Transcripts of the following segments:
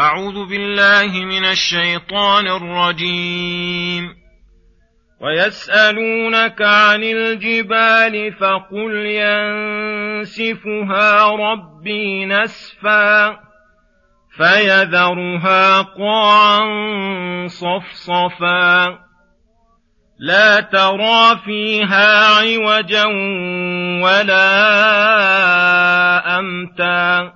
أعوذ بالله من الشيطان الرجيم. ويسألونك عن الجبال فقل ينسفها ربي نسفا فيذرها قاعا صفصفا. لا ترى فيها عوجا ولا أمتا.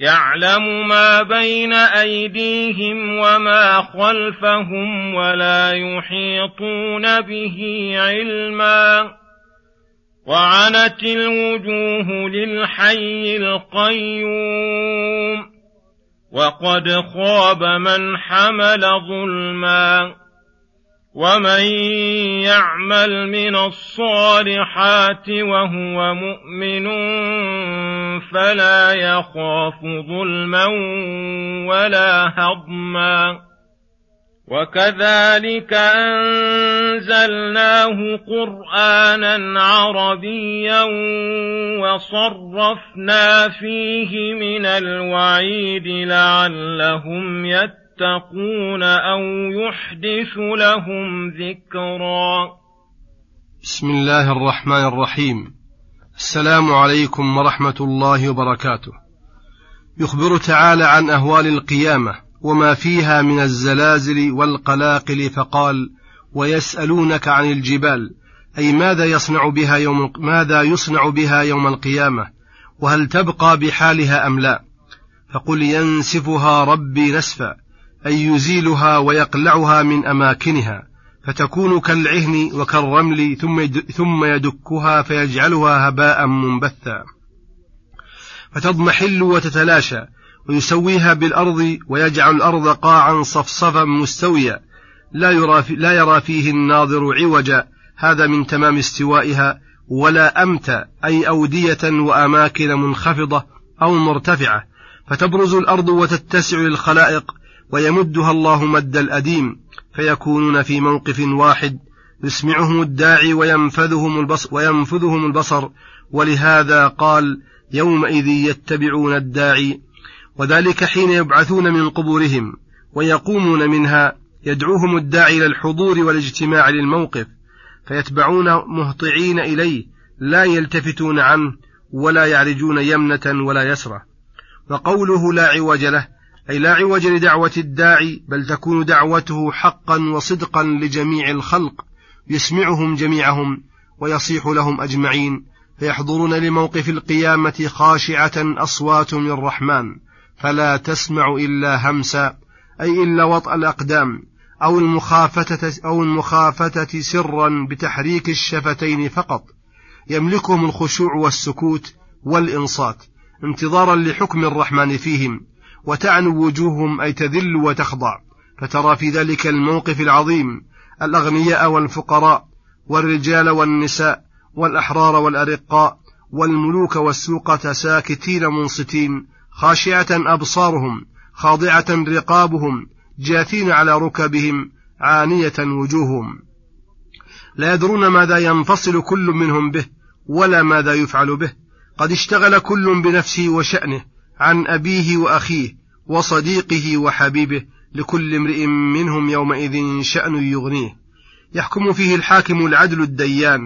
يعلم ما بين أيديهم وما خلفهم ولا يحيطون به علما. وعنت الوجوه للحي القيوم وقد خاب من حمل ظلما. ومن يعمل من الصالحات وهو مؤمن فلا يخاف ظلما ولا هضما وكذلك انزلناه قرانا عربيا وصرفنا فيه من الوعيد لعلهم يتقون يتقون أو يحدث لهم ذكرا. بسم الله الرحمن الرحيم. السلام عليكم ورحمة الله وبركاته. يخبر تعالى عن أهوال القيامة وما فيها من الزلازل والقلاقل فقال ويسألونك عن الجبال أي ماذا يصنع بها يوم ماذا يصنع بها يوم القيامة وهل تبقى بحالها أم لا؟ فقل ينسفها ربي نسفا. أي يزيلها ويقلعها من أماكنها فتكون كالعهن وكالرمل ثم يدكها فيجعلها هباء منبثا. فتضمحل وتتلاشى ويسويها بالأرض ويجعل الأرض قاعا صفصفا مستويا. لا يرى, لا يرى فيه الناظر عوجا هذا من تمام استوائها ولا أمت أي أودية وأماكن منخفضة أو مرتفعة. فتبرز الأرض وتتسع للخلائق ويمدها الله مد الأديم فيكونون في موقف واحد يسمعهم الداعي وينفذهم البصر, وينفذهم البصر. ولهذا قال يومئذ يتبعون الداعي وذلك حين يبعثون من قبورهم ويقومون منها يدعوهم الداعي إلى الحضور والاجتماع للموقف فيتبعون مهطعين إليه لا يلتفتون عنه ولا يعرجون يمنة ولا يسرة. وقوله لا عوج له أي لا عوج لدعوة الداعي بل تكون دعوته حقا وصدقا لجميع الخلق يسمعهم جميعهم ويصيح لهم أجمعين فيحضرون لموقف القيامة خاشعة أصوات للرحمن فلا تسمع إلا همسا أي إلا وطأ الأقدام أو المخافتة أو المخافتة سرا بتحريك الشفتين فقط. يملكهم الخشوع والسكوت والإنصات انتظارا لحكم الرحمن فيهم. وتعنو وجوههم أي تذل وتخضع. فترى في ذلك الموقف العظيم الأغنياء والفقراء والرجال والنساء والأحرار والأرقاء والملوك والسوقة ساكتين منصتين خاشعة أبصارهم خاضعة رقابهم جاثين على ركبهم عانية وجوههم. لا يدرون ماذا ينفصل كل منهم به ولا ماذا يفعل به. قد اشتغل كل بنفسه وشأنه عن أبيه وأخيه وصديقه وحبيبه لكل امرئ منهم يومئذ شأن يغنيه. يحكم فيه الحاكم العدل الديان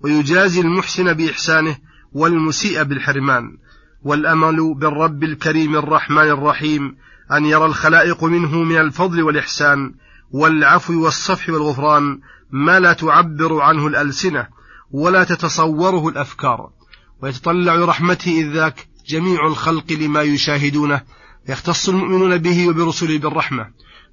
ويجازي المحسن بإحسانه والمسيء بالحرمان. والأمل بالرب الكريم الرحمن الرحيم أن يرى الخلائق منه من الفضل والإحسان والعفو والصفح والغفران ما لا تعبر عنه الألسنة ولا تتصوره الأفكار. ويتطلع رحمته إذ ذاك جميع الخلق لما يشاهدونه يختص المؤمنون به وبرسله بالرحمة.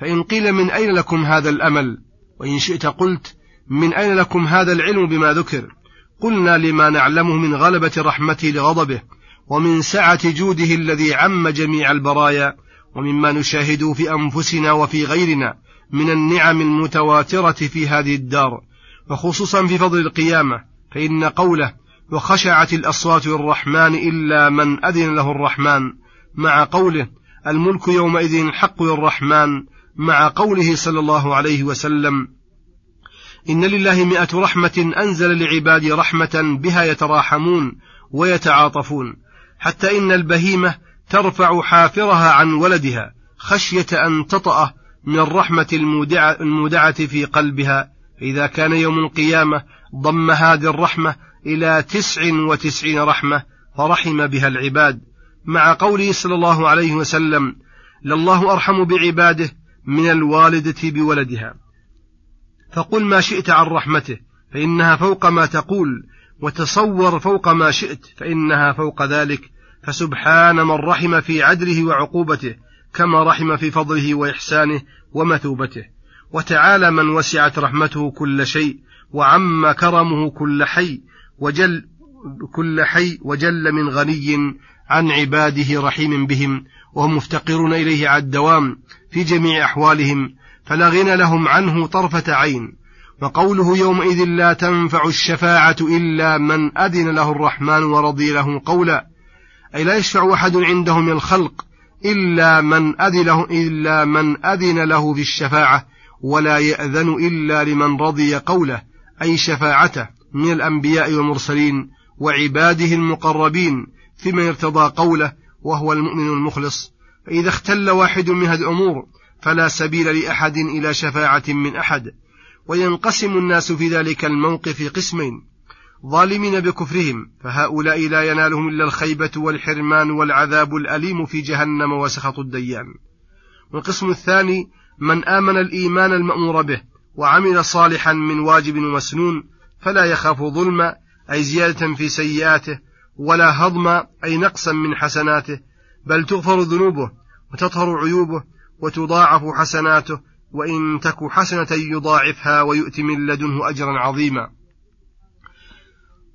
فإن قيل من أين لكم هذا الأمل؟ وإن شئت قلت من أين لكم هذا العلم بما ذكر؟ قلنا لما نعلمه من غلبة رحمته لغضبه ومن سعة جوده الذي عم جميع البرايا ومما نشاهده في أنفسنا وفي غيرنا من النعم المتواترة في هذه الدار. وخصوصا في فضل القيامة فإن قوله وخشعت الأصوات للرحمن إلا من أذن له الرحمن مع قوله الملك يومئذ الحق للرحمن مع قوله صلى الله عليه وسلم إن لله مئة رحمة أنزل لعبادي رحمة بها يتراحمون ويتعاطفون حتى إن البهيمة ترفع حافرها عن ولدها خشية أن تطأ من الرحمة المودعة في قلبها إذا كان يوم القيامة ضم هذه الرحمة إلى تسع وتسعين رحمة فرحم بها العباد. مع قوله صلى الله عليه وسلم لله أرحم بعباده من الوالدة بولدها. فقل ما شئت عن رحمته فإنها فوق ما تقول وتصور فوق ما شئت فإنها فوق ذلك. فسبحان من رحم في عدله وعقوبته كما رحم في فضله وإحسانه ومثوبته. وتعالى من وسعت رحمته كل شيء وعم كرمه كل حي. وجل كل حي وجل من غني عن عباده رحيم بهم وهم مفتقرون إليه على الدوام في جميع أحوالهم فلا غنى لهم عنه طرفة عين. وقوله يومئذ لا تنفع الشفاعة إلا من أذن له الرحمن ورضي له قولا. أي لا يشفع أحد عنده من الخلق إلا من أذن له إلا من أذن له في الشفاعة ولا يأذن إلا لمن رضي قوله أي شفاعته. من الأنبياء والمرسلين وعباده المقربين فيمن ارتضى قوله وهو المؤمن المخلص. فإذا اختل واحد من هذه الأمور فلا سبيل لأحد إلى شفاعة من أحد. وينقسم الناس في ذلك الموقف قسمين. ظالمين بكفرهم فهؤلاء لا ينالهم إلا الخيبة والحرمان والعذاب الأليم في جهنم وسخط الديان. والقسم الثاني من آمن الإيمان المأمور به وعمل صالحا من واجب ومسنون فلا يخاف ظلما أي زيادة في سيئاته ولا هضم أي نقصا من حسناته بل تغفر ذنوبه وتطهر عيوبه وتضاعف حسناته وإن تك حسنة يضاعفها ويؤتي من لدنه أجرا عظيما.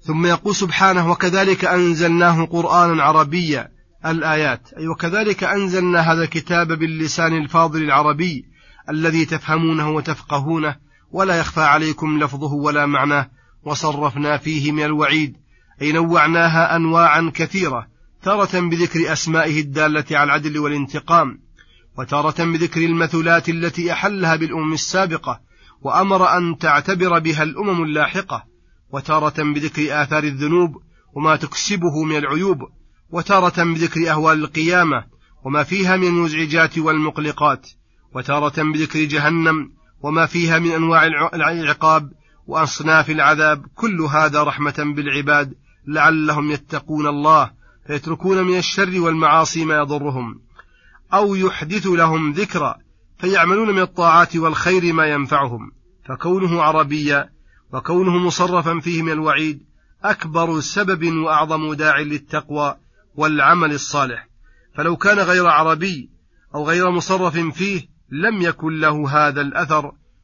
ثم يقول سبحانه وكذلك أنزلناه قرآنا عربيا الآيات. أي وكذلك أنزلنا هذا الكتاب باللسان الفاضل العربي الذي تفهمونه وتفقهونه ولا يخفى عليكم لفظه ولا معناه وصرفنا فيه من الوعيد أي نوعناها أنواعا كثيرة تارة بذكر أسمائه الدالة على العدل والانتقام وتارة بذكر المثلات التي أحلها بالأمم السابقة وأمر أن تعتبر بها الأمم اللاحقة وتارة بذكر آثار الذنوب وما تكسبه من العيوب وتارة بذكر أهوال القيامة وما فيها من المزعجات والمقلقات وتارة بذكر جهنم وما فيها من أنواع العقاب وأصناف العذاب كل هذا رحمة بالعباد لعلهم يتقون الله فيتركون من الشر والمعاصي ما يضرهم. أو يحدث لهم ذكرا فيعملون من الطاعات والخير ما ينفعهم. فكونه عربيا وكونه مصرفا فيه من الوعيد أكبر سبب وأعظم داع للتقوى والعمل الصالح. فلو كان غير عربي أو غير مصرف فيه لم يكن له هذا الأثر